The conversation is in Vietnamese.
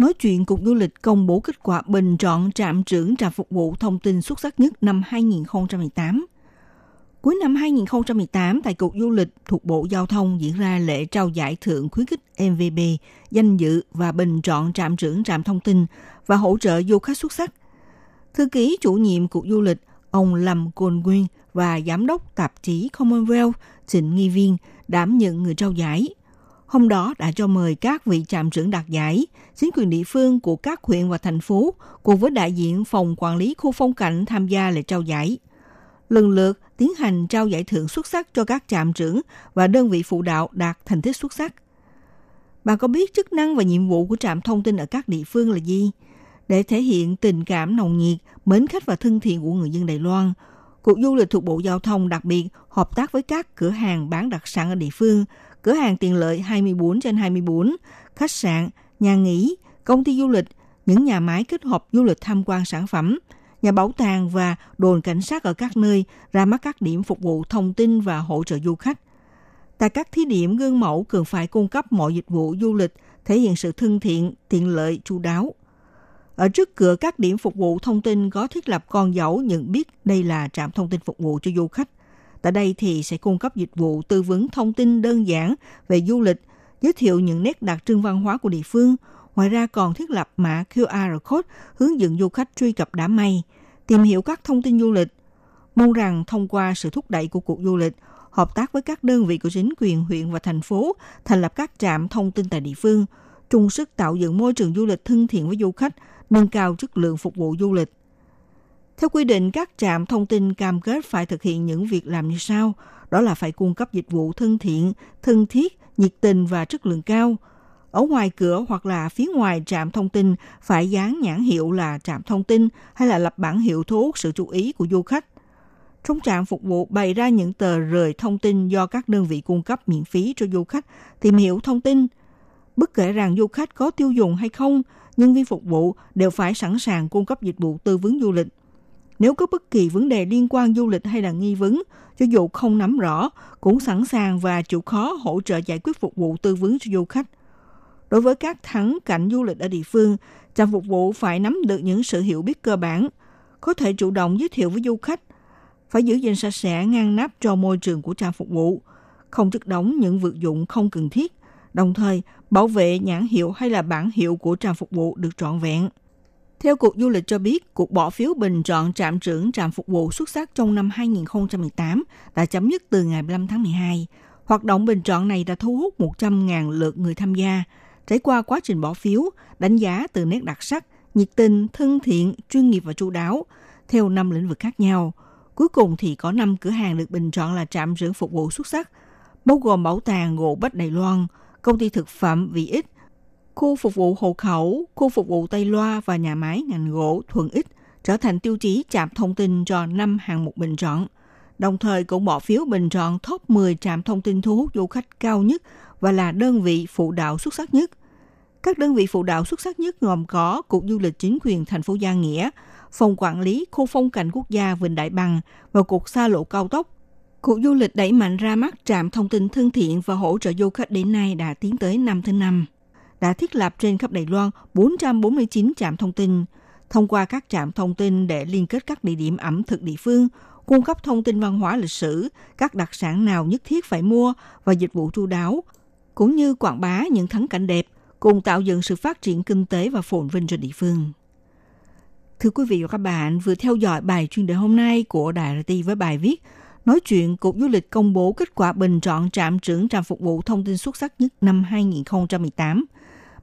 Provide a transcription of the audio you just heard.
nói chuyện Cục Du lịch công bố kết quả bình chọn trạm trưởng trạm phục vụ thông tin xuất sắc nhất năm 2018. Cuối năm 2018, tại Cục Du lịch thuộc Bộ Giao thông diễn ra lễ trao giải thưởng khuyến khích MVB, danh dự và bình chọn trạm trưởng trạm thông tin và hỗ trợ du khách xuất sắc. Thư ký chủ nhiệm Cục Du lịch ông Lâm Côn Nguyên và giám đốc tạp chí Commonwealth Trịnh Nghi Viên đảm nhận người trao giải – Hôm đó đã cho mời các vị trạm trưởng đạt giải, chính quyền địa phương của các huyện và thành phố cùng với đại diện phòng quản lý khu phong cảnh tham gia lễ trao giải. Lần lượt tiến hành trao giải thưởng xuất sắc cho các trạm trưởng và đơn vị phụ đạo đạt thành tích xuất sắc. Bạn có biết chức năng và nhiệm vụ của trạm thông tin ở các địa phương là gì? Để thể hiện tình cảm nồng nhiệt, mến khách và thân thiện của người dân Đài Loan, Cục Du lịch thuộc Bộ Giao thông đặc biệt hợp tác với các cửa hàng bán đặc sản ở địa phương cửa hàng tiện lợi 24 trên 24, khách sạn, nhà nghỉ, công ty du lịch, những nhà máy kết hợp du lịch tham quan sản phẩm, nhà bảo tàng và đồn cảnh sát ở các nơi ra mắt các điểm phục vụ thông tin và hỗ trợ du khách. Tại các thí điểm gương mẫu cần phải cung cấp mọi dịch vụ du lịch, thể hiện sự thân thiện, tiện lợi, chu đáo. Ở trước cửa các điểm phục vụ thông tin có thiết lập con dấu nhận biết đây là trạm thông tin phục vụ cho du khách. Tại đây thì sẽ cung cấp dịch vụ tư vấn thông tin đơn giản về du lịch, giới thiệu những nét đặc trưng văn hóa của địa phương. Ngoài ra còn thiết lập mã QR code hướng dẫn du khách truy cập đám mây, tìm hiểu các thông tin du lịch. Mong rằng thông qua sự thúc đẩy của cuộc du lịch, hợp tác với các đơn vị của chính quyền huyện và thành phố thành lập các trạm thông tin tại địa phương, chung sức tạo dựng môi trường du lịch thân thiện với du khách, nâng cao chất lượng phục vụ du lịch. Theo quy định, các trạm thông tin cam kết phải thực hiện những việc làm như sau. Đó là phải cung cấp dịch vụ thân thiện, thân thiết, nhiệt tình và chất lượng cao. Ở ngoài cửa hoặc là phía ngoài trạm thông tin phải dán nhãn hiệu là trạm thông tin hay là lập bản hiệu thu hút sự chú ý của du khách. Trong trạm phục vụ bày ra những tờ rời thông tin do các đơn vị cung cấp miễn phí cho du khách tìm hiểu thông tin. Bất kể rằng du khách có tiêu dùng hay không, nhân viên phục vụ đều phải sẵn sàng cung cấp dịch vụ tư vấn du lịch nếu có bất kỳ vấn đề liên quan du lịch hay là nghi vấn, cho dù không nắm rõ, cũng sẵn sàng và chịu khó hỗ trợ giải quyết phục vụ tư vấn cho du khách. Đối với các thắng cảnh du lịch ở địa phương, trạm phục vụ phải nắm được những sự hiểu biết cơ bản, có thể chủ động giới thiệu với du khách, phải giữ gìn sạch sẽ ngăn nắp cho môi trường của trạm phục vụ, không chất đóng những vật dụng không cần thiết, đồng thời bảo vệ nhãn hiệu hay là bản hiệu của trạm phục vụ được trọn vẹn. Theo Cục Du lịch cho biết, cuộc bỏ phiếu bình chọn trạm trưởng trạm phục vụ xuất sắc trong năm 2018 đã chấm dứt từ ngày 15 tháng 12. Hoạt động bình chọn này đã thu hút 100.000 lượt người tham gia. Trải qua quá trình bỏ phiếu, đánh giá từ nét đặc sắc, nhiệt tình, thân thiện, chuyên nghiệp và chu đáo, theo năm lĩnh vực khác nhau. Cuối cùng thì có 5 cửa hàng được bình chọn là trạm trưởng phục vụ xuất sắc, bao gồm Bảo tàng Gỗ Bách Đài Loan, công ty thực phẩm Vị Ích, khu phục vụ hộ khẩu, khu phục vụ Tây Loa và nhà máy ngành gỗ Thuận Ích trở thành tiêu chí trạm thông tin cho năm hạng mục bình chọn. Đồng thời cũng bỏ phiếu bình chọn top 10 trạm thông tin thu hút du khách cao nhất và là đơn vị phụ đạo xuất sắc nhất. Các đơn vị phụ đạo xuất sắc nhất gồm có Cục Du lịch Chính quyền thành phố Gia Nghĩa, Phòng Quản lý Khu Phong cảnh Quốc gia Vịnh Đại Bằng và Cục Xa lộ Cao tốc. Cục Du lịch đẩy mạnh ra mắt trạm thông tin thân thiện và hỗ trợ du khách đến nay đã tiến tới năm thứ năm đã thiết lập trên khắp Đài Loan 449 trạm thông tin, thông qua các trạm thông tin để liên kết các địa điểm ẩm thực địa phương, cung cấp thông tin văn hóa lịch sử, các đặc sản nào nhất thiết phải mua và dịch vụ chu đáo, cũng như quảng bá những thắng cảnh đẹp, cùng tạo dựng sự phát triển kinh tế và phồn vinh cho địa phương. Thưa quý vị và các bạn, vừa theo dõi bài chuyên đề hôm nay của Đài RT với bài viết nói chuyện Cục Du lịch công bố kết quả bình chọn trạm trưởng trạm phục vụ thông tin xuất sắc nhất năm 2018 –